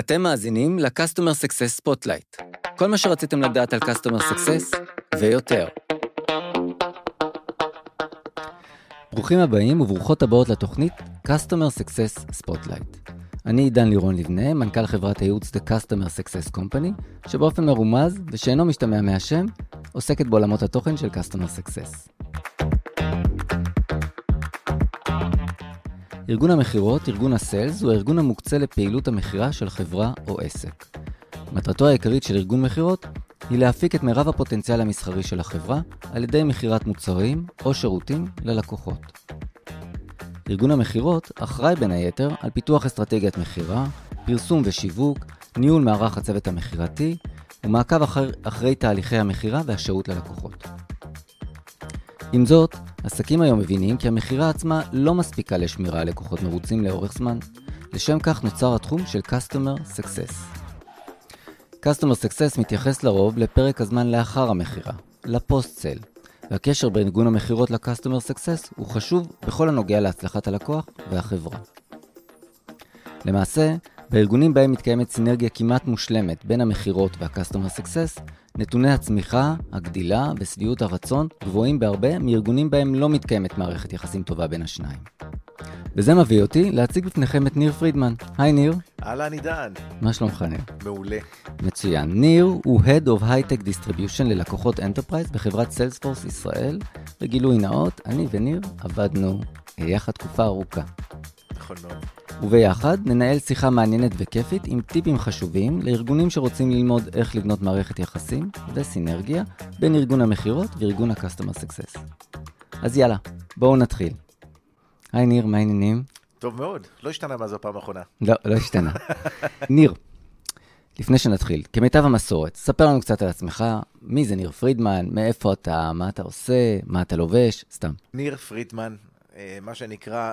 אתם מאזינים ל-Customer Success Spotlight. כל מה שרציתם לדעת על Customer Success ויותר. ברוכים הבאים וברוכות הבאות לתוכנית Customer Success Spotlight. אני עידן לירון לבנה, מנכ"ל חברת הייעוץ The Customer Success Company, שבאופן מרומז ושאינו משתמע מהשם, עוסקת בעולמות התוכן של Customer Success. ארגון המכירות, ארגון הסיילס, הוא הארגון המוקצה לפעילות המכירה של חברה או עסק. מטרתו העיקרית של ארגון מכירות היא להפיק את מירב הפוטנציאל המסחרי של החברה על ידי מכירת מוצרים או שירותים ללקוחות. ארגון המכירות אחראי בין היתר על פיתוח אסטרטגיית מכירה, פרסום ושיווק, ניהול מערך הצוות המכירתי ומעקב אחר, אחרי תהליכי המכירה והשירות ללקוחות. עם זאת, עסקים היום מבינים כי המכירה עצמה לא מספיקה לשמירה על לקוחות מרוצים לאורך זמן. לשם כך נוצר התחום של Customer Success. Customer Success מתייחס לרוב לפרק הזמן לאחר המכירה, לפוסט-סל, והקשר בין ארגון המכירות ל-Customer Success הוא חשוב בכל הנוגע להצלחת הלקוח והחברה. למעשה, בארגונים בהם מתקיימת סינרגיה כמעט מושלמת בין המכירות וה-Customer Success, נתוני הצמיחה, הגדילה ושביעות הרצון גבוהים בהרבה מארגונים בהם לא מתקיימת מערכת יחסים טובה בין השניים. וזה מביא אותי להציג בפניכם את ניר פרידמן. היי ניר. אהלן עידן. מה שלומך ניר? מעולה. מצוין. ניר הוא Head of High-Tech Distribution ללקוחות Enterprise בחברת סיילספורס ישראל. בגילוי נאות, אני וניר עבדנו יחד תקופה ארוכה. נכון מאוד. וביחד ננהל שיחה מעניינת וכיפית עם טיפים חשובים לארגונים שרוצים ללמוד איך לבנות מערכת יחסים וסינרגיה בין ארגון המכירות וארגון ה-Customer Success. אז יאללה, בואו נתחיל. היי ניר, מה העניינים? טוב מאוד, לא השתנה מאז הפעם האחרונה. לא, לא השתנה. ניר, לפני שנתחיל, כמיטב המסורת, ספר לנו קצת על עצמך, מי זה ניר פרידמן, מאיפה אתה, מה אתה עושה, מה אתה לובש, סתם. ניר פרידמן, מה שנקרא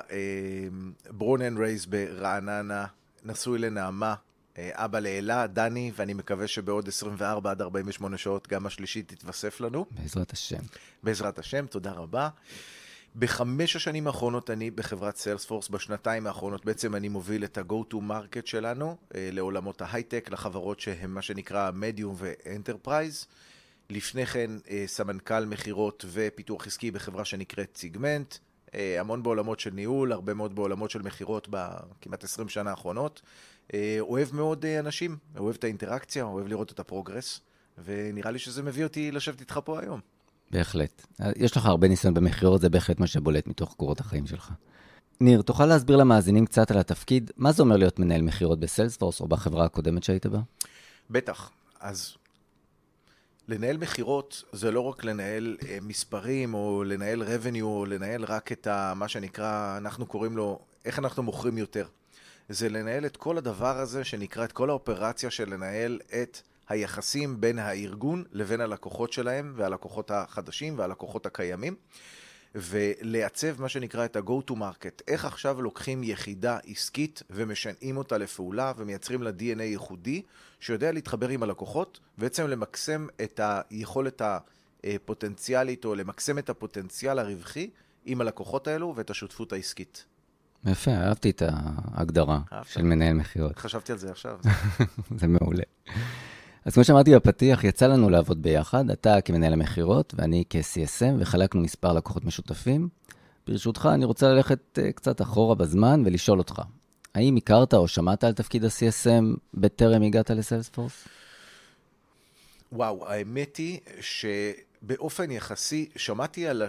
born and raised ברעננה, נשוי לנעמה, אה, אבא לאלה, דני, ואני מקווה שבעוד 24 עד 48 שעות גם השלישית תתווסף לנו. בעזרת השם. בעזרת השם, תודה רבה. בחמש השנים האחרונות אני בחברת Salesforce, בשנתיים האחרונות בעצם אני מוביל את ה-go to market שלנו אה, לעולמות ההייטק, לחברות שהן מה שנקרא מדיום ואנטרפרייז. לפני כן אה, סמנכ"ל מכירות ופיתוח עסקי בחברה שנקראת סיגמנט, אה, המון בעולמות של ניהול, הרבה מאוד בעולמות של מכירות בכמעט 20 שנה האחרונות. אוהב מאוד אנשים, אוהב את האינטראקציה, אוהב לראות את הפרוגרס, ונראה לי שזה מביא אותי לשבת איתך פה היום. בהחלט. יש לך הרבה ניסיון במכירות, זה בהחלט מה שבולט מתוך קורות החיים שלך. ניר, תוכל להסביר למאזינים קצת על התפקיד? מה זה אומר להיות מנהל מכירות בסיילספורס או בחברה הקודמת שהיית בה? בטח. אז לנהל מכירות זה לא רק לנהל אה, מספרים או לנהל revenue או לנהל רק את ה, מה שנקרא, אנחנו קוראים לו, איך אנחנו מוכרים יותר. זה לנהל את כל הדבר הזה שנקרא, את כל האופרציה של לנהל את היחסים בין הארגון לבין הלקוחות שלהם והלקוחות החדשים והלקוחות הקיימים. ולעצב מה שנקרא את ה-go to market. איך עכשיו לוקחים יחידה עסקית ומשנעים אותה לפעולה ומייצרים לה DNA ייחודי שיודע להתחבר עם הלקוחות ובעצם למקסם את היכולת הפוטנציאלית או למקסם את הפוטנציאל הרווחי עם הלקוחות האלו ואת השותפות העסקית. יפה, אהבתי את ההגדרה של מנהל מכירות. חשבתי על זה עכשיו. זה מעולה. אז כמו שאמרתי בפתיח, יצא לנו לעבוד ביחד, אתה כמנהל המכירות ואני כ-CSM, וחלקנו מספר לקוחות משותפים. ברשותך, אני רוצה ללכת uh, קצת אחורה בזמן ולשאול אותך, האם הכרת או שמעת על תפקיד ה-CSM בטרם הגעת לסיילספורס? וואו, האמת היא שבאופן יחסי, שמעתי על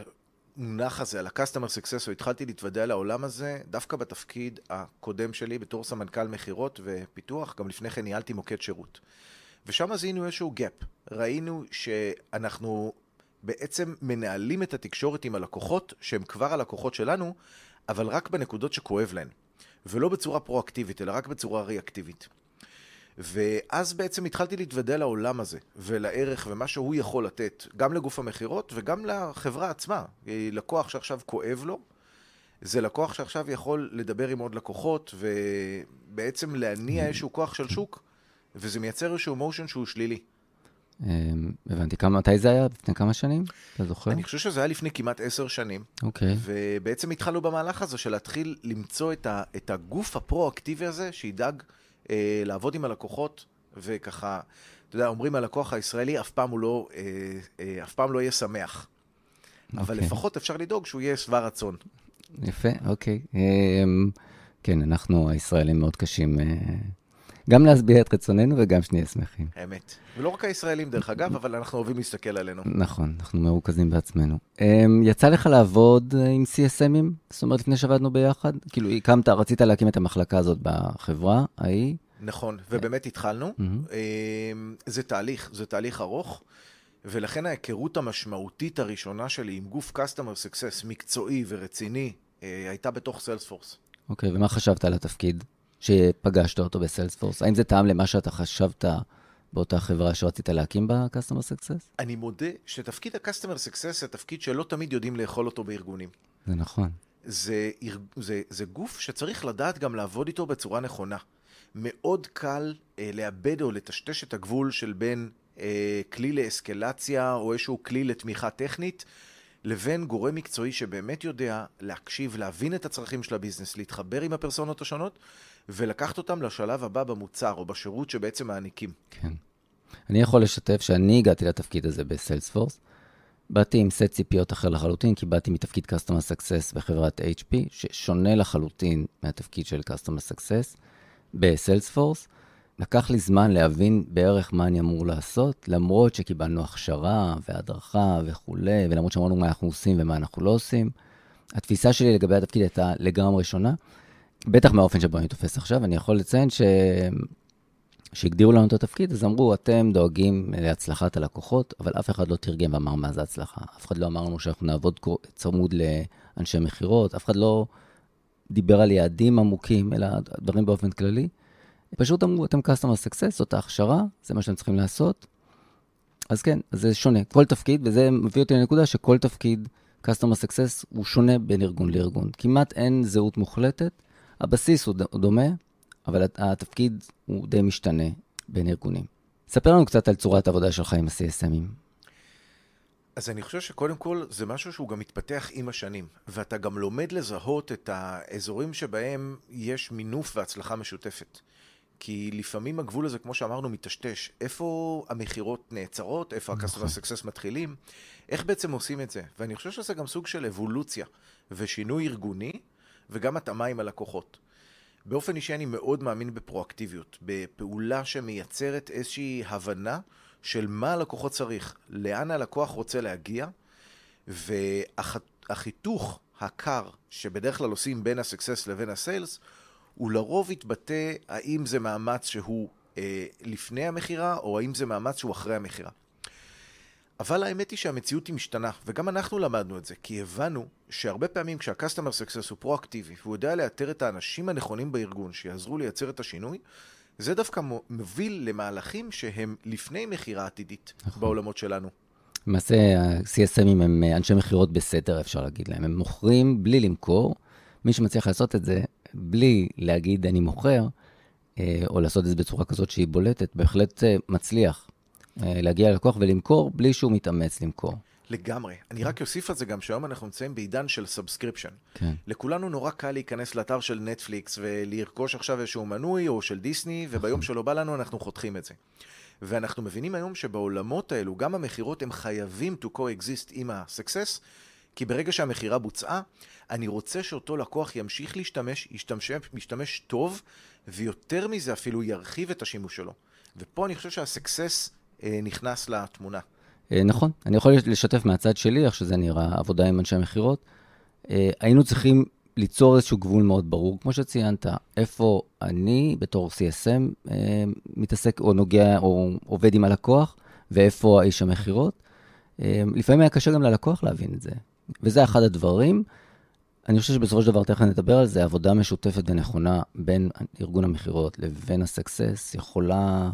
המונח הזה, על ה-Customer Success, או התחלתי להתוודע לעולם הזה, דווקא בתפקיד הקודם שלי בתור סמנכ"ל מכירות ופיתוח, גם לפני כן ניהלתי מוקד שירות. ושם זיהינו איזשהו gap. ראינו שאנחנו בעצם מנהלים את התקשורת עם הלקוחות, שהם כבר הלקוחות שלנו, אבל רק בנקודות שכואב להן. ולא בצורה פרואקטיבית, אלא רק בצורה ריאקטיבית. ואז בעצם התחלתי להתוודע לעולם הזה, ולערך ומה שהוא יכול לתת, גם לגוף המכירות וגם לחברה עצמה. לקוח שעכשיו כואב לו, זה לקוח שעכשיו יכול לדבר עם עוד לקוחות, ובעצם להניע איזשהו כוח של שוק וזה מייצר איזשהו מושן שהוא שלילי. אמ, הבנתי. כמה, מתי זה היה? לפני כמה שנים? אתה זוכר? אני חושב שזה היה לפני כמעט עשר שנים. אוקיי. ובעצם התחלנו במהלך הזה של להתחיל למצוא את, ה, את הגוף הפרו-אקטיבי הזה, שידאג אה, לעבוד עם הלקוחות, וככה, אתה יודע, אומרים הלקוח הישראלי, אף פעם הוא לא, אה, אה, אף פעם לא יהיה שמח. Okay. אבל אוקיי. לפחות אפשר לדאוג שהוא יהיה שבע רצון. יפה, אוקיי. אמ, כן, אנחנו הישראלים מאוד קשים אה, גם להשביע את רצוננו וגם שנהיה שמחים. האמת. ולא רק הישראלים, דרך אגב, אבל אנחנו אוהבים להסתכל עלינו. נכון, אנחנו מרוכזים בעצמנו. אמ, יצא לך לעבוד אה, עם CSMים? זאת אומרת, לפני שעבדנו ביחד? כאילו, הקמת, רצית להקים את המחלקה הזאת בחברה ההיא? נכון, ובאמת התחלנו. מהמם. אמ, זה תהליך, זה תהליך ארוך, ולכן ההיכרות המשמעותית הראשונה שלי עם גוף Customer Success מקצועי ורציני, אה, הייתה בתוך סיילספורס. אוקיי, ומה חשבת על התפקיד שפגשת אותו בסיילספורס? האם זה טעם למה שאתה חשבת באותה חברה שרצית להקים בה Customer Success? אני מודה שתפקיד ה-Customer Success זה תפקיד שלא תמיד יודעים לאכול אותו בארגונים. זה נכון. זה, זה, זה גוף שצריך לדעת גם לעבוד איתו בצורה נכונה. מאוד קל אה, לאבד או לטשטש את הגבול של בין אה, כלי לאסקלציה או איזשהו כלי לתמיכה טכנית, לבין גורם מקצועי שבאמת יודע להקשיב, להבין את הצרכים של הביזנס, להתחבר עם הפרסונות השונות, ולקחת אותם לשלב הבא במוצר או בשירות שבעצם מעניקים. כן. אני יכול לשתף שאני הגעתי לתפקיד הזה בסיילספורס. באתי עם סט ציפיות אחר לחלוטין, כי באתי מתפקיד Customer Success בחברת HP, ששונה לחלוטין מהתפקיד של Customer Success בסיילספורס. לקח לי זמן להבין בערך מה אני אמור לעשות, למרות שקיבלנו הכשרה והדרכה וכולי, ולמרות שאמרנו מה אנחנו עושים ומה אנחנו לא עושים. התפיסה שלי לגבי התפקיד הייתה לגמרי שונה, בטח מהאופן שבו אני תופס עכשיו. אני יכול לציין ש... שהגדירו לנו את התפקיד, אז אמרו, אתם דואגים להצלחת הלקוחות, אבל אף אחד לא תרגם ואמר מה זה הצלחה. אף אחד לא אמר לנו שאנחנו נעבוד צמוד לאנשי מכירות, אף אחד לא דיבר על יעדים עמוקים, אלא דברים באופן כללי. פשוט אמרו, אתם customer success, זאת ההכשרה, זה מה שאתם צריכים לעשות. אז כן, זה שונה. כל תפקיד, וזה מביא אותי לנקודה שכל תפקיד customer success הוא שונה בין ארגון לארגון. כמעט אין זהות מוחלטת. הבסיס הוא ד- הוא דומה, אבל הת- התפקיד הוא די משתנה בין ארגונים. ספר לנו קצת על צורת העבודה שלך עם ה-CSMים. אז אני חושב שקודם כל זה משהו שהוא גם מתפתח עם השנים, ואתה גם לומד לזהות את האזורים שבהם יש מינוף והצלחה משותפת. כי לפעמים הגבול הזה, כמו שאמרנו, מטשטש. איפה המכירות נעצרות, איפה נכון. ה-customer success מתחילים, איך בעצם עושים את זה. ואני חושב שזה גם סוג של אבולוציה ושינוי ארגוני, וגם התאמה עם הלקוחות. באופן אישי אני מאוד מאמין בפרואקטיביות, בפעולה שמייצרת איזושהי הבנה של מה הלקוחות צריך, לאן הלקוח רוצה להגיע, והחיתוך הקר שבדרך כלל עושים בין הסקסס לבין הסיילס, הוא לרוב יתבטא האם זה מאמץ שהוא אה, לפני המכירה, או האם זה מאמץ שהוא אחרי המכירה. אבל האמת היא שהמציאות היא משתנה, וגם אנחנו למדנו את זה, כי הבנו שהרבה פעמים כשה-customer success הוא פרואקטיבי, והוא יודע לאתר את האנשים הנכונים בארגון שיעזרו לייצר את השינוי, זה דווקא מו- מוביל למהלכים שהם לפני מכירה עתידית נכון. בעולמות שלנו. למעשה, ה-CSMים הם אה, אנשי מכירות בסתר, אפשר להגיד להם. הם מוכרים בלי למכור. מי שמצליח לעשות את זה בלי להגיד אני מוכר, אה, או לעשות את זה בצורה כזאת שהיא בולטת, בהחלט אה, מצליח להגיע ללקוח ולמכור בלי שהוא מתאמץ למכור. לגמרי. אני רק אוסיף על זה גם שהיום אנחנו נמצאים בעידן של subscription. כן, לכולנו נורא קל להיכנס לאתר של נטפליקס ולרכוש עכשיו איזשהו מנוי או של דיסני, וביום שלא בא לנו אנחנו חותכים את זה. ואנחנו מבינים היום שבעולמות האלו, גם המכירות הם חייבים to coexist עם ה-success, כי ברגע שהמכירה בוצעה, אני רוצה שאותו לקוח ימשיך להשתמש, ישתמש, ישתמש טוב, ויותר מזה אפילו ירחיב את השימוש שלו. ופה אני חושב שה-success אה, נכנס לתמונה. אה, נכון. אני יכול לשתף מהצד שלי, איך שזה נראה, עבודה עם אנשי מכירות. אה, היינו צריכים ליצור איזשהו גבול מאוד ברור, כמו שציינת, איפה אני בתור CSM אה, מתעסק או נוגע או עובד עם הלקוח, ואיפה האיש המכירות. אה, לפעמים היה קשה גם ללקוח להבין את זה, וזה אחד הדברים. אני חושב שבסופו של דבר, תכף נדבר על זה, עבודה משותפת ונכונה בין ארגון המכירות לבין הסקסס יכולה אה,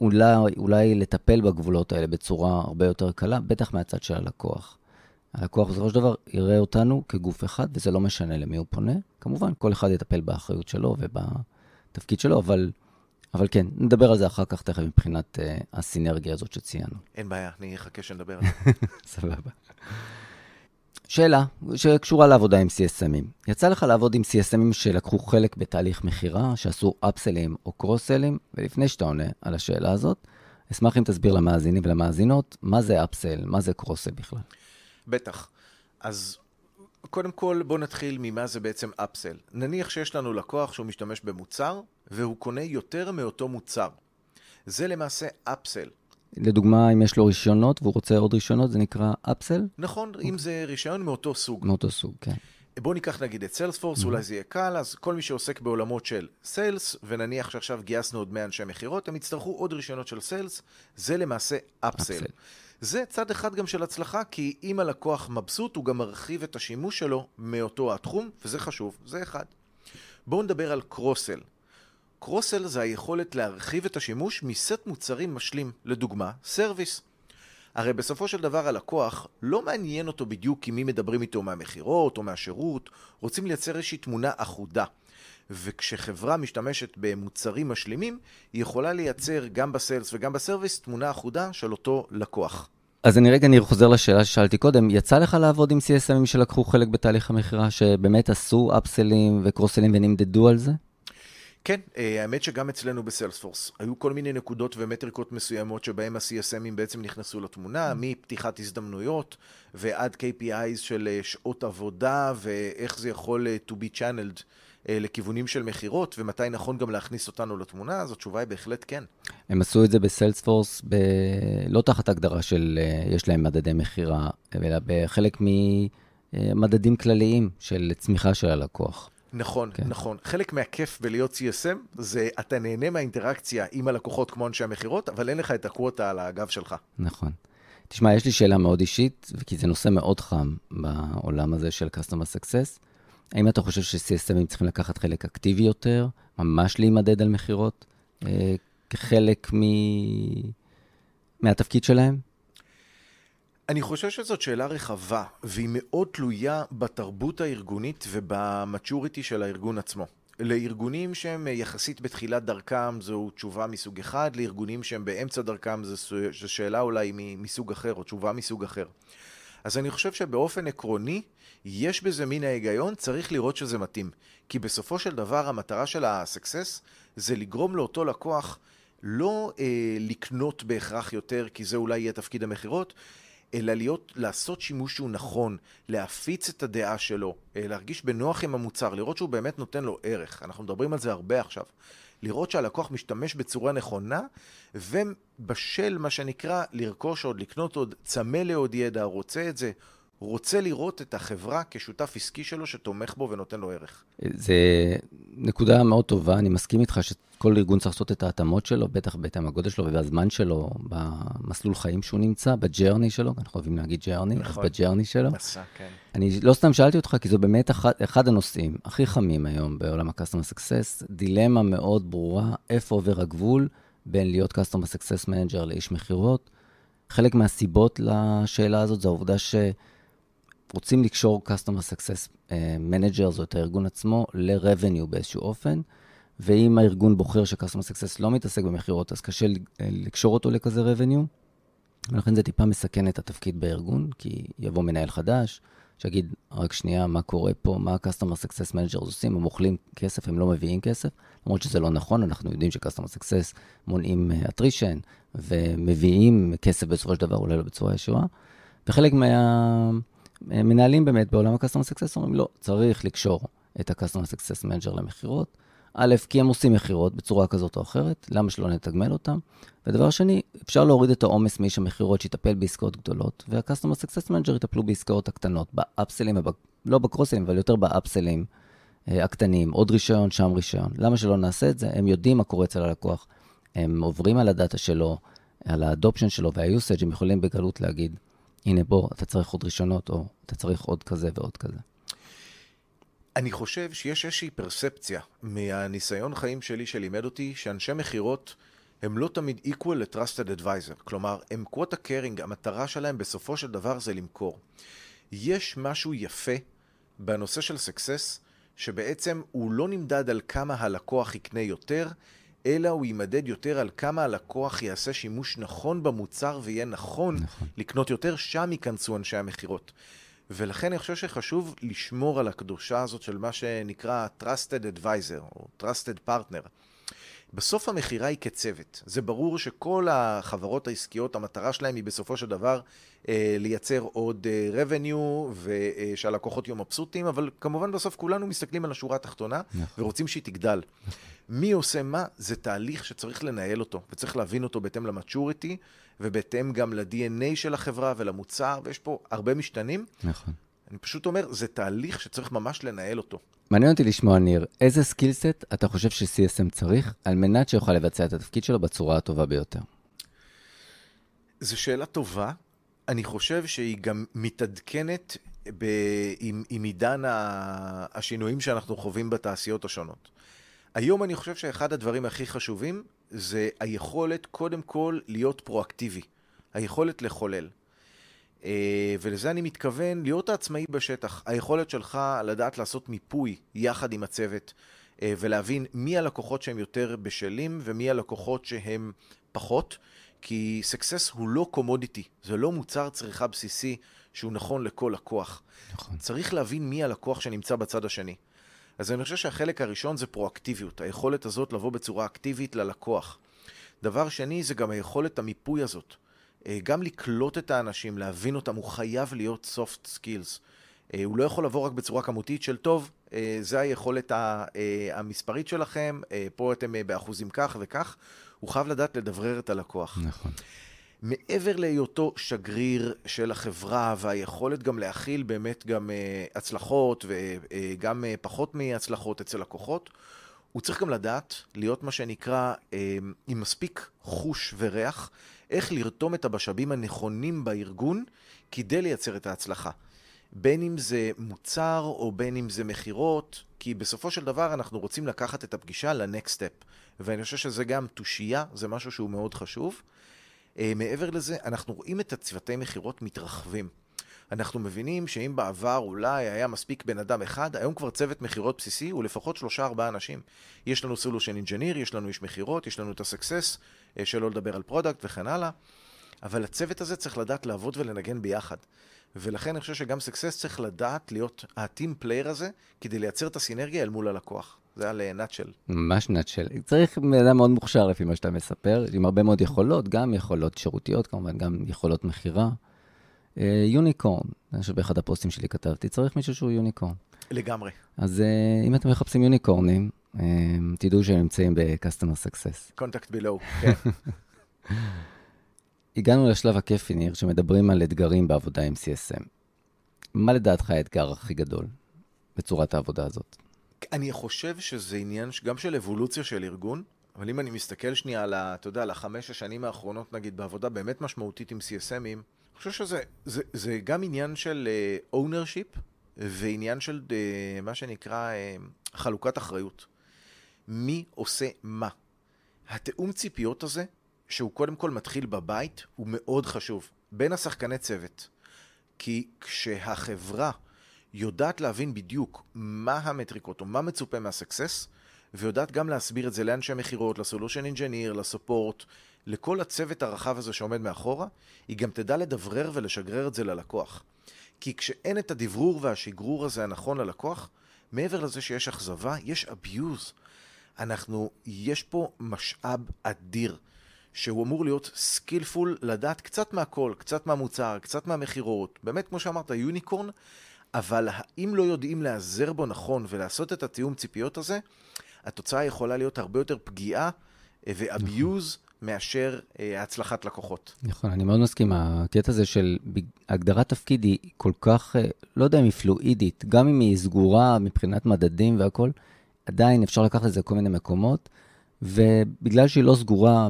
אולי, אולי לטפל בגבולות האלה בצורה הרבה יותר קלה, בטח מהצד של הלקוח. הלקוח בסופו של דבר יראה אותנו כגוף אחד, וזה לא משנה למי הוא פונה. כמובן, כל אחד יטפל באחריות שלו ובתפקיד שלו, אבל, אבל כן, נדבר על זה אחר כך תכף מבחינת uh, הסינרגיה הזאת שציינו. אין בעיה, אני אחכה שנדבר על זה. סבבה. שאלה שקשורה לעבודה עם CSMים. יצא לך לעבוד עם CSMים שלקחו חלק בתהליך מכירה, שעשו אפסלים או קרוסלים, ולפני שאתה עונה על השאלה הזאת, אשמח אם תסביר למאזינים ולמאזינות מה זה אפסל, מה זה קרוסל בכלל. בטח. אז קודם כל בוא נתחיל ממה זה בעצם אפסל. נניח שיש לנו לקוח שהוא משתמש במוצר, והוא קונה יותר מאותו מוצר. זה למעשה אפסל. לדוגמה, אם יש לו רישיונות והוא רוצה עוד רישיונות, זה נקרא אפסל? נכון, אם זה רישיון מאותו סוג. מאותו סוג, כן. בואו ניקח נגיד את סיילספורס, אולי זה יהיה קל, אז כל מי שעוסק בעולמות של סיילס, ונניח שעכשיו גייסנו עוד 100 אנשי מכירות, הם יצטרכו עוד רישיונות של סיילס, זה למעשה אפסל. זה צד אחד גם של הצלחה, כי אם הלקוח מבסוט, הוא גם מרחיב את השימוש שלו מאותו התחום, וזה חשוב, זה אחד. בואו נדבר על קרוסל. cross-sell זה היכולת להרחיב את השימוש מסט מוצרים משלים, לדוגמה, service. הרי בסופו של דבר הלקוח לא מעניין אותו בדיוק עם מי מדברים איתו מהמכירות או מהשירות, רוצים לייצר איזושהי תמונה אחודה. וכשחברה משתמשת במוצרים משלימים, היא יכולה לייצר גם ב-sales וגם ב-service תמונה אחודה של אותו לקוח. אז אני רגע, אני חוזר לשאלה ששאלתי קודם. יצא לך לעבוד עם CSM ים שלקחו חלק בתהליך המכירה, שבאמת עשו upsell ים ו-cross-sell ים ונמדדו על זה? כן, אה, האמת שגם אצלנו בסיילספורס היו כל מיני נקודות ומטריקות מסוימות שבהם ה-CSMים בעצם נכנסו לתמונה, mm. מפתיחת הזדמנויות ועד KPIs של אה, שעות עבודה ואיך זה יכול אה, to be channeled לכיוונים של מכירות ומתי נכון גם להכניס אותנו לתמונה, אז התשובה היא בהחלט כן. הם עשו את זה בסיילספורס ב... לא תחת הגדרה של יש להם מדדי מכירה, אלא בחלק ממדדים כלליים של צמיחה של הלקוח. נכון, כן. נכון. חלק מהכיף בלהיות CSM זה אתה נהנה מהאינטראקציה עם הלקוחות כמו אנשי המכירות, אבל אין לך את הקווטה על הגב שלך. נכון. תשמע, יש לי שאלה מאוד אישית, כי זה נושא מאוד חם בעולם הזה של Customer Success. האם אתה חושב ש-CSMים צריכים לקחת חלק אקטיבי יותר, ממש להימדד על מכירות, אה, כחלק מ... מהתפקיד שלהם? אני חושב שזאת שאלה רחבה, והיא מאוד תלויה בתרבות הארגונית ובמצ'וריטי של הארגון עצמו. לארגונים שהם יחסית בתחילת דרכם זו תשובה מסוג אחד, לארגונים שהם באמצע דרכם זו שאלה אולי מסוג אחר, או תשובה מסוג אחר. אז אני חושב שבאופן עקרוני, יש בזה מין ההיגיון, צריך לראות שזה מתאים. כי בסופו של דבר המטרה של ה-success זה לגרום לאותו לקוח לא אה, לקנות בהכרח יותר, כי זה אולי יהיה תפקיד המכירות, אלא להיות, לעשות שימוש שהוא נכון, להפיץ את הדעה שלו, אה, להרגיש בנוח עם המוצר, לראות שהוא באמת נותן לו ערך. אנחנו מדברים על זה הרבה עכשיו. לראות שהלקוח משתמש בצורה נכונה, ובשל, מה שנקרא, לרכוש עוד, לקנות עוד, צמא לעוד ידע, רוצה את זה, רוצה לראות את החברה כשותף עסקי שלו שתומך בו ונותן לו ערך. זה נקודה מאוד טובה, אני מסכים איתך שכל ארגון צריך לעשות את ההתאמות שלו, בטח בהתאם לגודל שלו ובזמן שלו, במסלול חיים שהוא נמצא, ב-journey שלו, אנחנו אוהבים להגיד journey, נכון. אז ב-journey שלו. מסע, כן. אני לא סתם שאלתי אותך, כי זו באמת אחד, אחד הנושאים הכי חמים היום בעולם ה-Customer Success, דילמה מאוד ברורה, איפה עובר הגבול בין להיות Customer Success Manager לאיש מכירות. חלק מהסיבות לשאלה הזאת זה העובדה ש... רוצים לקשור Customer Success אה, Manager, זאת הארגון עצמו, ל-revenue באיזשהו אופן, ואם הארגון בוחר ש-Customer Success לא מתעסק במכירות, אז קשה אה, לקשור אותו לכזה revenue, ולכן זה טיפה מסכן את התפקיד בארגון, כי יבוא מנהל חדש, שיגיד, רק שנייה, מה קורה פה, מה ה-Customer Success Managers עושים, הם אוכלים כסף, הם לא מביאים כסף, למרות שזה לא נכון, אנחנו יודעים ש-Customer Success מונעים אה, attrition, ומביאים כסף בסופו של דבר, אולי לא בצורה ישירה, וחלק מה... מנהלים באמת בעולם ה-Customer Success אומרים, לא, צריך לקשור את ה-Customer Success Manager למכירות. א', כי הם עושים מכירות בצורה כזאת או אחרת, למה שלא נתגמל אותם? ודבר שני, אפשר להוריד את העומס מאיש המכירות שיטפל בעסקאות גדולות, וה-Customer Success Manager יטפלו בעסקאות הקטנות, באפסלים, לא בקרוסלים, אבל יותר באפסלים אה, הקטנים, עוד רישיון, שם רישיון. למה שלא נעשה את זה? הם יודעים מה קורה אצל הלקוח, הם עוברים על הדאטה שלו, על האדופשן שלו וה-usage, הם יכולים בגלות להגיד, הנה בוא, אתה צריך עוד ראשונות, או אתה צריך עוד כזה ועוד כזה. אני חושב שיש איזושהי פרספציה מהניסיון חיים שלי שלימד אותי שאנשי מכירות הם לא תמיד equal ל-trusted advisor. כלומר, הם quota caring, המטרה שלהם בסופו של דבר זה למכור. יש משהו יפה בנושא של success, שבעצם הוא לא נמדד על כמה הלקוח יקנה יותר, אלא הוא יימדד יותר על כמה הלקוח יעשה שימוש נכון במוצר ויהיה נכון, נכון. לקנות יותר, שם ייכנסו אנשי המכירות. ולכן אני חושב שחשוב לשמור על הקדושה הזאת של מה שנקרא Trusted Advisor או Trusted Partner. בסוף המכירה היא כצוות. זה ברור שכל החברות העסקיות, המטרה שלהם היא בסופו של דבר אה, לייצר עוד אה, revenue ושהלקוחות יהיו מבסוטים, אבל כמובן בסוף כולנו מסתכלים על השורה התחתונה נכון. ורוצים שהיא תגדל. מי עושה מה? זה תהליך שצריך לנהל אותו, וצריך להבין אותו בהתאם למצ'וריטי, ובהתאם גם ל-DNA של החברה ולמוצר, ויש פה הרבה משתנים. נכון. אני פשוט אומר, זה תהליך שצריך ממש לנהל אותו. מעניין אותי לשמוע, ניר, איזה סקילסט אתה חושב ש-CSM צריך על מנת שיוכל לבצע את התפקיד שלו בצורה הטובה ביותר? זו שאלה טובה. אני חושב שהיא גם מתעדכנת ב... עם, עם עידן השינויים שאנחנו חווים בתעשיות השונות. היום אני חושב שאחד הדברים הכי חשובים זה היכולת קודם כל להיות פרואקטיבי, היכולת לחולל. אה, ולזה אני מתכוון להיות העצמאי בשטח. היכולת שלך לדעת לעשות מיפוי יחד עם הצוות אה, ולהבין מי הלקוחות שהם יותר בשלים ומי הלקוחות שהם פחות, כי סקסס הוא לא קומודיטי, זה לא מוצר צריכה בסיסי שהוא נכון לכל לקוח. נכון. צריך להבין מי הלקוח שנמצא בצד השני. אז אני חושב שהחלק הראשון זה פרואקטיביות, היכולת הזאת לבוא בצורה אקטיבית ללקוח. דבר שני זה גם היכולת המיפוי הזאת. אה, גם לקלוט את האנשים, להבין אותם, הוא חייב להיות soft skills. אה, הוא לא יכול לבוא רק בצורה כמותית של טוב, אה, זה היכולת המספרית שלכם, פה אתם באחוזים כך וכך. הוא חייב לדעת לדברר את הלקוח. נכון. מעבר להיותו שגריר של החברה והיכולת גם להכיל באמת גם הצלחות וגם פחות מהצלחות אצל לקוחות, הוא צריך גם לדעת להיות מה שנקרא עם מספיק חוש וריח איך לרתום את המשאבים הנכונים בארגון כדי לייצר את ההצלחה. בין אם זה מוצר או בין אם זה מכירות, כי בסופו של דבר אנחנו רוצים לקחת את הפגישה ל-next step. ואני חושב שזה גם תושייה, זה משהו שהוא מאוד חשוב. אה, מעבר לזה, אנחנו רואים את הצוותי מכירות מתרחבים. אנחנו מבינים שאם בעבר אולי היה מספיק בן אדם אחד, היום כבר צוות מכירות בסיסי הוא לפחות שלושה ארבעה אנשים. יש לנו solution engineer, יש לנו איש מכירות, יש לנו את הסקסס, אה, שלא לדבר על product וכן הלאה, אבל הצוות הזה צריך לדעת לעבוד ולנגן ביחד. ולכן אני חושב שגם סקסס צריך לדעת להיות ה-team player הזה, כדי לייצר את הסינרגיה אל מול הלקוח. זה in a nutshell. ממש nutshell. צריך בן אדם מאוד מוכשר לפי מה שאתה מספר, עם הרבה מאוד יכולות, גם יכולות שירותיות כמובן, גם יכולות מכירה. unicorn, אני חושב באחד הפוסטים שלי כתבתי, צריך מישהו שהוא unicorn. לגמרי. אז אה, אם אתם מחפשים unicorn ים, uh, תדעו שהם נמצאים ב-customer success. קונטקט בלואו, כן. הגענו לשלב הכיפי, ניר, שמדברים על אתגרים בעבודה עם CSM. מה לדעתך האתגר הכי גדול בצורת העבודה הזאת? אני חושב שזה עניין גם של אבולוציה של ארגון, אבל אם אני מסתכל שנייה על, אתה יודע, על החמש השנים האחרונות, נגיד, בעבודה באמת משמעותית עם CSMים, אני חושב שזה זה, זה גם עניין של uh, ownership ועניין של אה, מה שנקרא אה, חלוקת אחריות. מי עושה מה. התיאום ציפיות הזה, שהוא קודם כל מתחיל בבית, הוא מאוד חשוב. בין השחקני צוות. כי כשהחברה יודעת להבין בדיוק מה המטריקות או מה מצופה מהסקסס, ויודעת גם להסביר את זה לאנשי מכירות, ל-solution engineer, ל-support, לכל הצוות הרחב הזה שעומד מאחורה, היא גם תדע לדברר ולשגרר את זה ללקוח. כי כשאין את הדברור והשגרור הזה הנכון ללקוח, מעבר לזה שיש אכזבה, יש abuse. אנחנו, יש פה משאב אדיר, שהוא אמור להיות skillful, לדעת קצת מהכל, קצת מהמוצר, קצת מהמכירות, באמת, כמו שאמרת, unicorn, אבל האם לא יודעים להיעזר בו נכון ולעשות את התיאום ציפיות הזה, התוצאה יכולה להיות הרבה יותר פגיעה ואביוז מאשר אה, הצלחת לקוחות. נכון, אני מאוד מסכים. הקטע הזה של הגדרת תפקיד היא כל כך, אה, לא יודע אם היא פלואידית, גם אם היא סגורה מבחינת מדדים והכול, עדיין אפשר לקחת את זה לכל מיני מקומות, ובגלל שהיא לא סגורה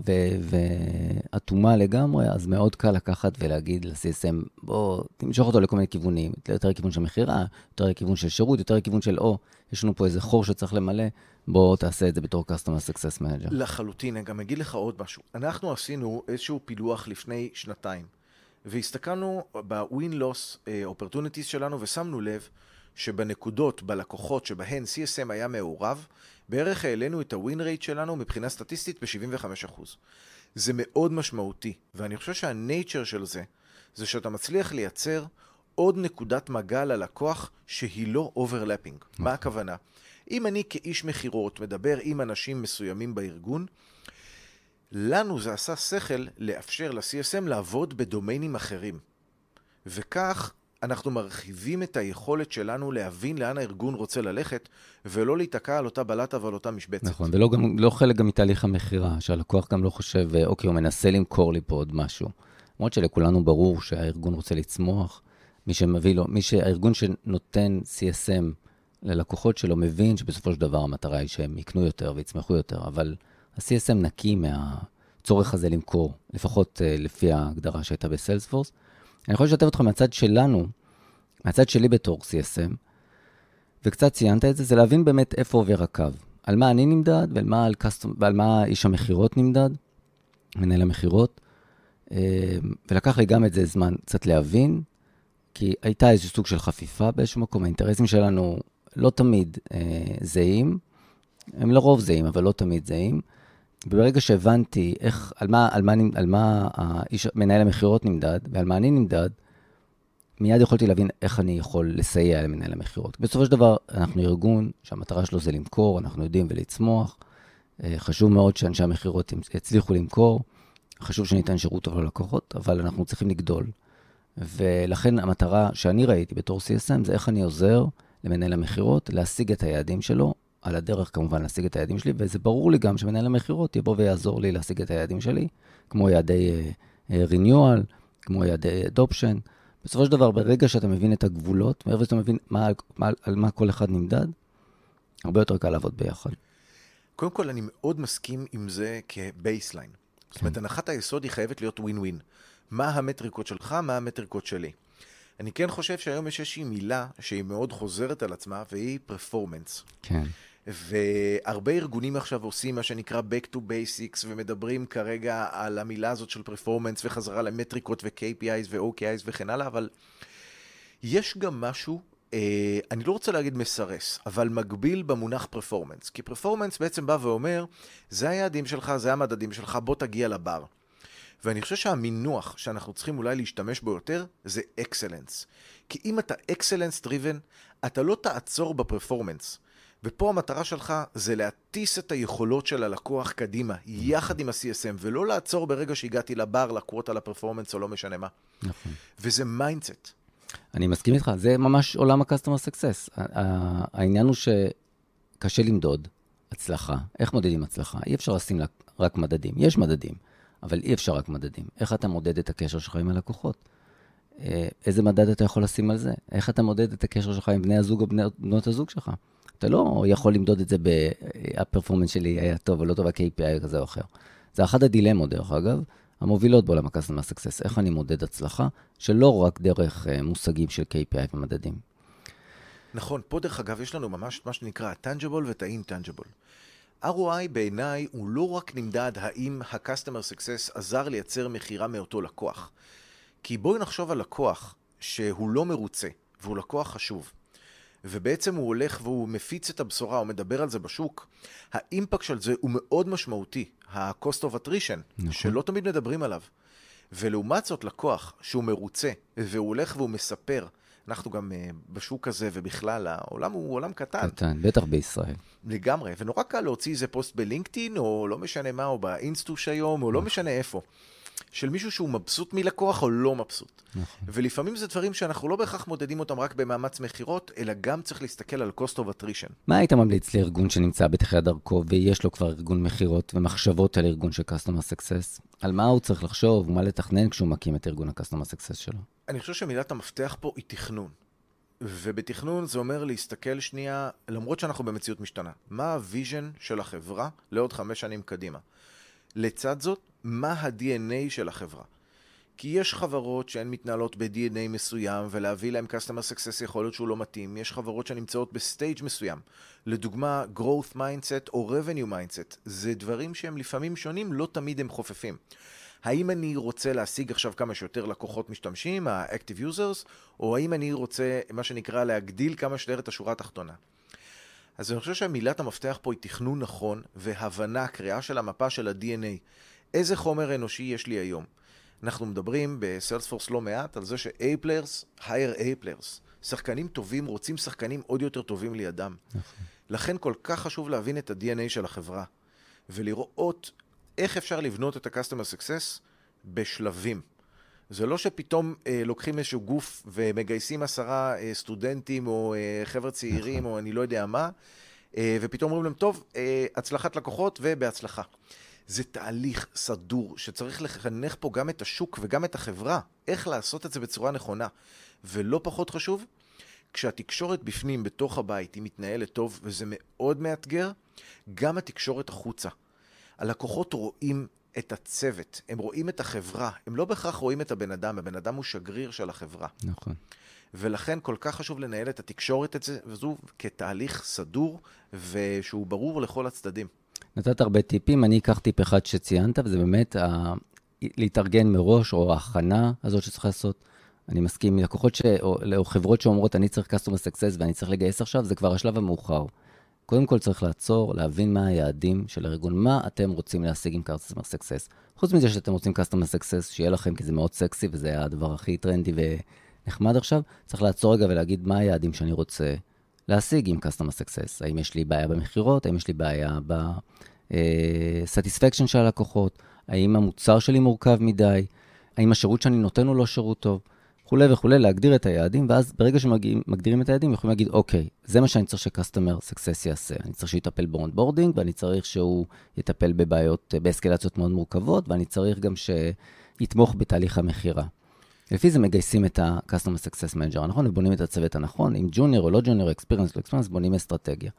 ואטומה לגמרי, אז מאוד קל לקחת ולהגיד ל-CSM, בוא, תמשוך אותו לכל מיני כיוונים, יותר לכיוון של מכירה, יותר לכיוון של שירות, יותר לכיוון של, או, יש לנו פה איזה חור שצריך למלא, בוא תעשה את זה בתור Customer Success Manager. לחלוטין, אני גם אגיד לך עוד משהו. אנחנו עשינו איזשהו פילוח לפני שנתיים, והסתכלנו ב-Win-Loss אה, Opportunities שלנו, ושמנו לב שבנקודות, בלקוחות שבהן CSM היה מעורב, בערך העלינו את ה-win rate שלנו מבחינה סטטיסטית ב-75%. זה מאוד משמעותי, ואני חושב שהנייצ'ר של זה, זה שאתה מצליח לייצר עוד נקודת מגע ללקוח שהיא לא overlapping. מה נכון. הכוונה? אם אני כאיש מכירות מדבר עם אנשים מסוימים בארגון, לנו זה עשה שכל לאפשר ל-CSM לעבוד בדומיינים אחרים. וכך אנחנו מרחיבים את היכולת שלנו להבין לאן הארגון רוצה ללכת, ולא להיתקע על אותה בלטה ועל אותה משבצת. נכון, ולא גם, לא חלק גם מתהליך המכירה, שהלקוח גם לא חושב, אה, אוקיי, הוא מנסה למכור לי פה עוד משהו. למרות שלכולנו ברור שהארגון רוצה לצמוח, מי שמביא לו, מי שהארגון שנותן CSM ללקוחות שלו מבין שבסופו של דבר המטרה היא שהם יקנו יותר ויצמחו יותר, אבל ה-CSM נקי מהצורך הזה למכור, לפחות uh, לפי ההגדרה שהייתה בסיילספורס. אני יכול לשתף אותך מהצד שלנו, מהצד שלי בתור CSM, וקצת ציינת את זה, זה להבין באמת איפה עובר הקו. על מה אני נמדד ועל מה, על קסטום, ועל מה איש המכירות נמדד, מנהל המכירות. אה, ולקח לי גם את זה זמן קצת להבין, כי הייתה איזשהו סוג של חפיפה באיזשהו מקום, האינטרסים שלנו לא תמיד אה, זהים, הם לרוב זהים, אבל לא תמיד זהים. וברגע שהבנתי איך, על מה, על מה, על מה האיש, מנהל המכירות נמדד ועל מה אני נמדד, מיד יכולתי להבין איך אני יכול לסייע למנהל המכירות. בסופו של דבר, אנחנו ארגון שהמטרה שלו זה למכור, אנחנו יודעים ולצמוח. אה, חשוב מאוד שאנשי המכירות יצליחו למכור, חשוב שניתן שירות טוב ללקוחות, אבל אנחנו צריכים לגדול. ולכן המטרה שאני ראיתי בתור CSM זה איך אני עוזר למנהל המכירות להשיג את היעדים שלו, על הדרך כמובן להשיג את היעדים שלי, וזה ברור לי גם שמנהל המכירות יבוא ויעזור לי להשיג את היעדים שלי, כמו יעדי uh, renewal, כמו יעדי adoption. בסופו של דבר, ברגע שאתה מבין את הגבולות, ברגע שאתה מבין מה, מה, על מה כל אחד נמדד, הרבה יותר קל לעבוד ביחד. קודם כל, אני מאוד מסכים עם זה כ-baseline. זאת אומרת, הנחת היסוד היא חייבת להיות ווין ווין. מה המטריקות שלך, מה המטריקות שלי. אני כן חושב שהיום יש איזושהי מילה שהיא מאוד חוזרת על עצמה, והיא performance. כן. והרבה ארגונים עכשיו עושים מה שנקרא Back to Basics, ומדברים כרגע על המילה הזאת של performance, וחזרה למטריקות ו-KPIs ו- OKRs וכן הלאה, אבל יש גם משהו, אה, אני לא רוצה להגיד מסרס, אבל מגביל במונח performance. כי performance בעצם בא ואומר, זה היעדים שלך, זה המדדים שלך, בוא תגיע ל-bar. ואני חושב שהמינוח שאנחנו צריכים אולי להשתמש בו יותר, זה excellence. כי אם אתה excellence driven, אתה לא תעצור ב-performance. ופה המטרה שלך זה להטיס את היכולות של הלקוח קדימה, יחד עם ה-CSM, ולא לעצור ברגע שהגעתי ל-bar, ל-quota, ל-performance, או לא משנה מה. נכון. וזה mindset. אני מסכים איתך, זה ממש עולם ה-customer success. העניין הוא שקשה למדוד הצלחה. איך מודדים הצלחה? אי אפשר לשים רק מדדים. יש מדדים, אבל אי אפשר רק מדדים. איך אתה מודד את הקשר שלך עם הלקוחות? אה, איזה מדד אתה יכול לשים על זה? איך אתה מודד את הקשר שלך עם בני הזוג או בנות הזוג שלך? אתה לא יכול למדוד את זה ב performance שלי היה טוב או לא טוב, ה-KPI כזה או אחר. זה אחת הדילמות, דרך אגב, המובילות בעולם ה-Customer Success, איך אני מודד הצלחה, שלא רק דרך uh, מושגים של KPI ומדדים. נכון, פה דרך אגב יש לנו ממש מה שנקרא ה-tangible ואת ה-intangible. ROI בעיניי הוא לא רק נמדד האם ה-Customer Success עזר לייצר מכירה מאותו לקוח. כי בואי נחשוב על לקוח שהוא לא מרוצה, והוא לקוח חשוב. ובעצם הוא הולך והוא מפיץ את הבשורה, הוא מדבר על זה בשוק, האימפקט של זה הוא מאוד משמעותי, ה-cost of attrition, נכון. שלא תמיד מדברים עליו. ולעומת זאת, לקוח שהוא מרוצה, והוא הולך והוא מספר, אנחנו גם uh, בשוק הזה ובכלל, העולם הוא עולם קטן. קטן, בטח בישראל. לגמרי, ונורא קל להוציא איזה פוסט בלינקדאין, או לא משנה מה, או באינסטוש היום, או לא נכון. משנה איפה. של מישהו שהוא מבסוט מלקוח או לא מבסוט. נכון. ולפעמים זה דברים שאנחנו לא בהכרח מודדים אותם רק במאמץ מכירות, אלא גם צריך להסתכל על cost of attrition. מה היית ממליץ לארגון שנמצא בתחילת דרכו ויש לו כבר ארגון מכירות ומחשבות על ארגון של customer success? על מה הוא צריך לחשוב ומה לתכנן כשהוא מקים את ארגון ה-customer success שלו? אני חושב שמילת המפתח פה היא תכנון. ובתכנון זה אומר להסתכל שנייה, למרות שאנחנו במציאות משתנה, מה ה vision של החברה לעוד חמש שנים קדימה. לצד זאת, מה ה-DNA של החברה. כי יש חברות שהן מתנהלות ב-DNA מסוים, ולהביא להם customer success יכול להיות שהוא לא מתאים. יש חברות שנמצאות ב stage מסוים. לדוגמה, growth mindset או revenue mindset. זה דברים שהם לפעמים שונים, לא תמיד הם חופפים. האם אני רוצה להשיג עכשיו כמה שיותר לקוחות משתמשים, ה-active users, או האם אני רוצה, מה שנקרא, להגדיל כמה שיותר את השורה התחתונה. אז אני חושב שמילת המפתח פה היא תכנון נכון והבנה, קריאה של המפה של ה-DNA. איזה חומר אנושי יש לי היום? אנחנו מדברים בסיילספורס לא מעט על זה ש-A players, hire A players. שחקנים טובים רוצים שחקנים עוד יותר טובים לידם. נכון. לכן כל כך חשוב להבין את ה-DNA של החברה, ולראות איך אפשר לבנות את ה-customer success בשלבים. זה לא שפתאום אה, לוקחים איזשהו גוף ומגייסים עשרה אה, סטודנטים או אה, חבר'ה צעירים נכון. או אני לא יודע מה, אה, ופתאום אומרים להם, טוב, אה, הצלחת לקוחות ובהצלחה. זה תהליך סדור שצריך לחנך פה גם את השוק וגם את החברה, איך לעשות את זה בצורה נכונה. ולא פחות חשוב, כשהתקשורת בפנים, בתוך הבית, היא מתנהלת טוב, וזה מאוד מאתגר, גם התקשורת החוצה. הלקוחות רואים את הצוות, הם רואים את החברה, הם לא בהכרח רואים את הבן אדם, הבן אדם הוא שגריר של החברה. נכון. ולכן כל כך חשוב לנהל את התקשורת הזו כתהליך סדור ושהוא ברור לכל הצדדים. נתת הרבה טיפים, אני אקח טיפ אחד שציינת, וזה באמת ה... להתארגן מראש, או ההכנה הזאת שצריך לעשות. אני מסכים, לקוחות ש... או, או חברות שאומרות, אני צריך customer success ואני צריך לגייס עכשיו, זה כבר השלב המאוחר. קודם כל צריך לעצור, להבין מה היעדים של הארגון, מה אתם רוצים להשיג עם customer success. חוץ מזה שאתם רוצים customer success, שיהיה לכם, כי זה מאוד סקסי וזה הדבר הכי טרנדי ונחמד עכשיו, צריך לעצור רגע ולהגיד מה היעדים שאני רוצה להשיג עם customer success. האם יש לי בעיה במכירות, האם יש לי בעיה ב-satisfaction אה, של הלקוחות, האם המוצר שלי מורכב מדי, האם השירות שאני נותן הוא לא שירות טוב. וכולי וכולי, להגדיר את היעדים, ואז ברגע שמגדירים את היעדים, יכולים להגיד, אוקיי, זה מה שאני צריך סקסס יעשה. אני צריך שהוא יטפל ב onboarding, ואני צריך שהוא יטפל בבעיות, באסקלציות מאוד מורכבות, ואני צריך גם שיתמוך בתהליך המכירה. לפי זה מגייסים את ה-Customer Success Manager הנכון, ובונים את הצוות הנכון, עם junior או לא junior, experience לא experience, בונים אסטרטגיה.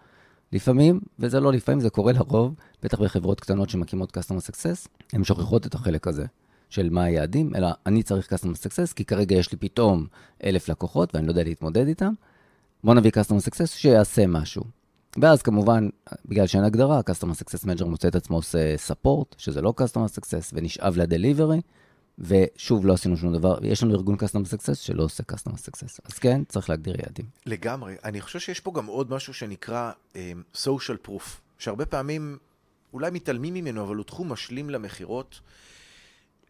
לפעמים, וזה לא לפעמים, זה קורה לרוב, בטח בחברות קטנות שמקימות Customer Success, הן שוכחות את החלק הזה. של מה היעדים, אלא אני צריך Customer Success, כי כרגע יש לי פתאום אלף לקוחות ואני לא יודע להתמודד איתם. בוא נביא Customer Success שיעשה משהו. ואז כמובן, בגלל שאין הגדרה, Customer Success Manager מוצא את עצמו עושה support, שזה לא Customer Success, ונשאב ל-Delivery, ושוב, לא עשינו שום דבר. יש לנו ארגון Customer Success שלא עושה Customer Success. אז כן, צריך להגדיר יעדים. לגמרי. אני חושב שיש פה גם עוד משהו שנקרא um, social proof, שהרבה פעמים אולי מתעלמים ממנו, אבל הוא תחום משלים למכירות.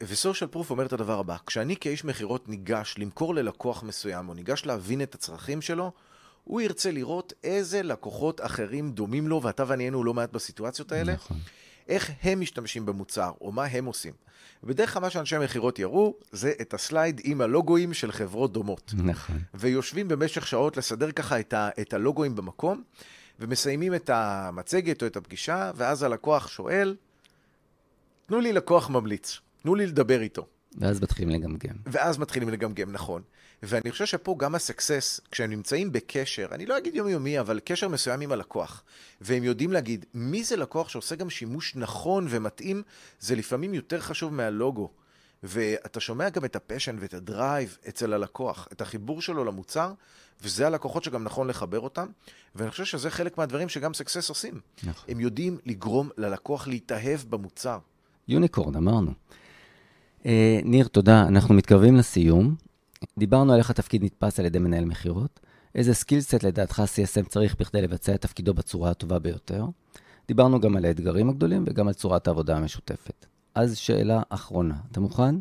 וסושיאל פרוף אומר את הדבר הבא, כשאני כאיש מכירות ניגש למכור ללקוח מסוים, או ניגש להבין את הצרכים שלו, הוא ירצה לראות איזה לקוחות אחרים דומים לו, ואתה ואני היינו לא מעט בסיטואציות האלה, נכון. איך הם משתמשים במוצר, או מה הם עושים. ובדרך כלל מה שאנשי מכירות יראו, זה את הסלייד עם הלוגויים של חברות דומות. נכון. ויושבים במשך שעות לסדר ככה את, ה, את הלוגויים במקום, ומסיימים את המצגת או את הפגישה, ואז הלקוח שואל, תנו לי לקוח ממליץ. תנו לי לדבר איתו. ואז מתחילים לגמגם. ואז מתחילים לגמגם, נכון. ואני חושב שפה גם הסקסס, כשהם נמצאים בקשר, אני לא אגיד יומיומי, אבל קשר מסוים עם הלקוח, והם יודעים להגיד, מי זה לקוח שעושה גם שימוש נכון ומתאים, זה לפעמים יותר חשוב מהלוגו. ואתה שומע גם את ה passion ואת ה drive אצל הלקוח, את החיבור שלו למוצר, וזה הלקוחות שגם נכון לחבר אותם, ואני חושב שזה חלק מהדברים שגם סקסס עושים. נכון. הם יודעים לגרום ללקוח להתאהב במוצר. unicorn, אמרנו. אה, ניר, תודה. אנחנו מתקרבים לסיום. דיברנו על איך התפקיד נתפס על ידי מנהל מכירות. איזה skillset לדעתך CSM צריך בכדי לבצע את תפקידו בצורה הטובה ביותר. דיברנו גם על האתגרים הגדולים וגם על צורת העבודה המשותפת. אז שאלה אחרונה, אתה מוכן?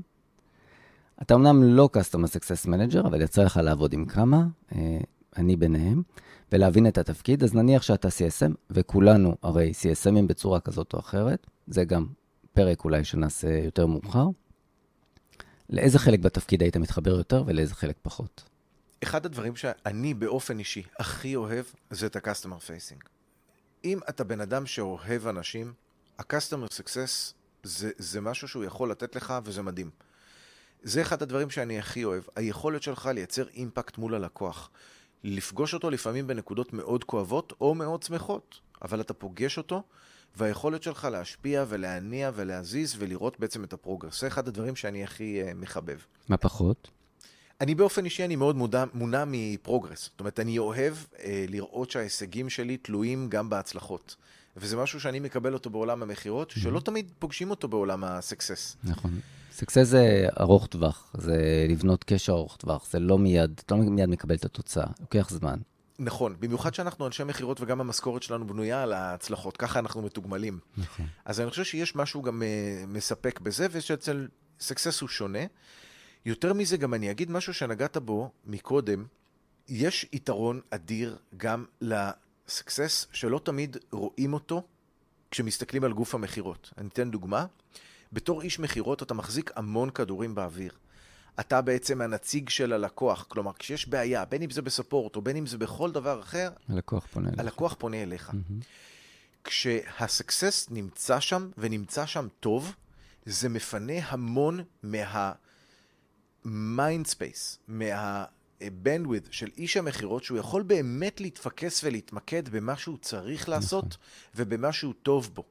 אתה אמנם לא Customer Success Manager, אבל יצא לך לעבוד עם כמה, אה, אני ביניהם, ולהבין את התפקיד, אז נניח שאתה CSM, וכולנו הרי CSMים בצורה כזאת או אחרת, זה גם פרק אולי שנעשה יותר מאוחר. לאיזה חלק בתפקיד היית מתחבר יותר ולאיזה חלק פחות? אחד הדברים שאני באופן אישי הכי אוהב זה את ה-customer facing. אם אתה בן אדם שאוהב אנשים, ה-customer success זה, זה משהו שהוא יכול לתת לך וזה מדהים. זה אחד הדברים שאני הכי אוהב, היכולת שלך לייצר impact מול הלקוח. לפגוש אותו לפעמים בנקודות מאוד כואבות או מאוד שמחות, אבל אתה פוגש אותו והיכולת שלך להשפיע ולהניע ולהזיז ולראות בעצם את ה progress. זה אחד הדברים שאני הכי אה, מחבב. מה פחות? אני באופן אישי, אני מאוד מודע, מונע מ progress. זאת אומרת, אני אוהב אה, לראות שההישגים שלי תלויים גם בהצלחות. וזה משהו שאני מקבל אותו בעולם המכירות, מממ-הממ. שלא תמיד פוגשים אותו בעולם הסקסס. נכון. סקסס זה ארוך טווח, זה לבנות קשר ארוך טווח, זה לא מיד, אתה לא מיד מקבל את התוצאה, לוקח זמן. נכון, במיוחד שאנחנו אנשי מכירות וגם המשכורת שלנו בנויה על ההצלחות, ככה אנחנו מתוגמלים. נכון. אז אני חושב שיש משהו גם אה, מספק בזה, ושאצל סקסס הוא שונה. יותר מזה, גם אני אגיד משהו שנגעת בו מקודם, יש יתרון אדיר גם לסקסס, שלא תמיד רואים אותו כשמסתכלים על גוף המכירות. אני אתן דוגמה. בתור איש מכירות אתה מחזיק המון כדורים באוויר. אתה בעצם הנציג של הלקוח, כלומר, כשיש בעיה, בין אם זה בספורט או בין אם זה בכל דבר אחר, הלקוח פונה אליך. הלקוח פונה אליך. Mm-hmm. כשהסקסס נמצא שם, ונמצא שם טוב, זה מפנה המון מה-mind space, מה-bandwidth של איש המכירות, שהוא יכול באמת להתפקס ולהתמקד במה שהוא צריך לעשות, נכון. ובמה שהוא טוב בו.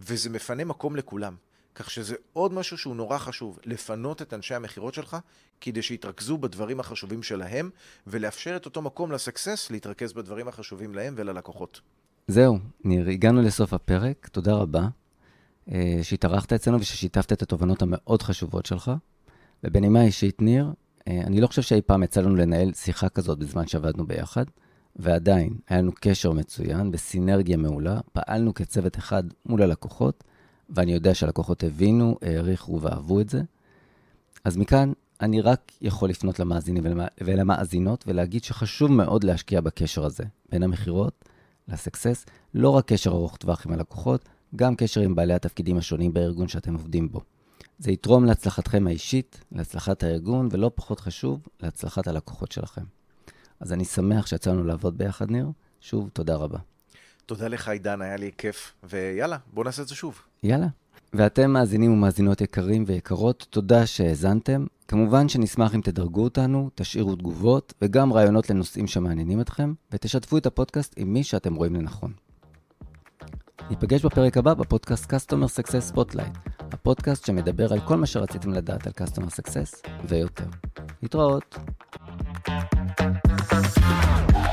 וזה מפנה מקום לכולם. כך שזה עוד משהו שהוא נורא חשוב, לפנות את אנשי המכירות שלך, כדי שיתרכזו בדברים החשובים שלהם, ולאפשר את אותו מקום לסקסס להתרכז בדברים החשובים להם וללקוחות. זהו, ניר, הגענו לסוף הפרק, תודה רבה אה, שהתארחת אצלנו וששיתפת את התובנות המאוד חשובות שלך. ובנימה אישית, ניר, אה, אני לא חושב שאי פעם יצא לנו לנהל שיחה כזאת בזמן שעבדנו ביחד, ועדיין היה לנו קשר מצוין, בסינרגיה מעולה, פעלנו כצוות אחד מול הלקוחות, ואני יודע שהלקוחות הבינו, העריכו ואהבו את זה. אז מכאן אני רק יכול לפנות למאזינים ולמאזינות ולהגיד שחשוב מאוד להשקיע בקשר הזה, בין המכירות לסקסס, לא רק קשר ארוך טווח עם הלקוחות, גם קשר עם בעלי התפקידים השונים בארגון שאתם עובדים בו. זה יתרום להצלחתכם האישית, להצלחת הארגון, ולא פחות חשוב, להצלחת הלקוחות שלכם. אז אני שמח שיצא לנו לעבוד ביחד, ניר. שוב, תודה רבה. תודה לך, עידן, היה לי כיף, ויאללה, בוא נעשה את זה שוב. יאללה. ואתם מאזינים ומאזינות יקרים ויקרות, תודה שהאזנתם. כמובן שנשמח אם תדרגו אותנו, תשאירו תגובות וגם רעיונות לנושאים שמעניינים אתכם, ותשתפו את הפודקאסט עם מי שאתם רואים לנכון. ניפגש בפרק הבא בפודקאסט Customer Success Spotlight, הפודקאסט שמדבר על כל מה שרציתם לדעת על Customer Success ויותר. להתראות. thank you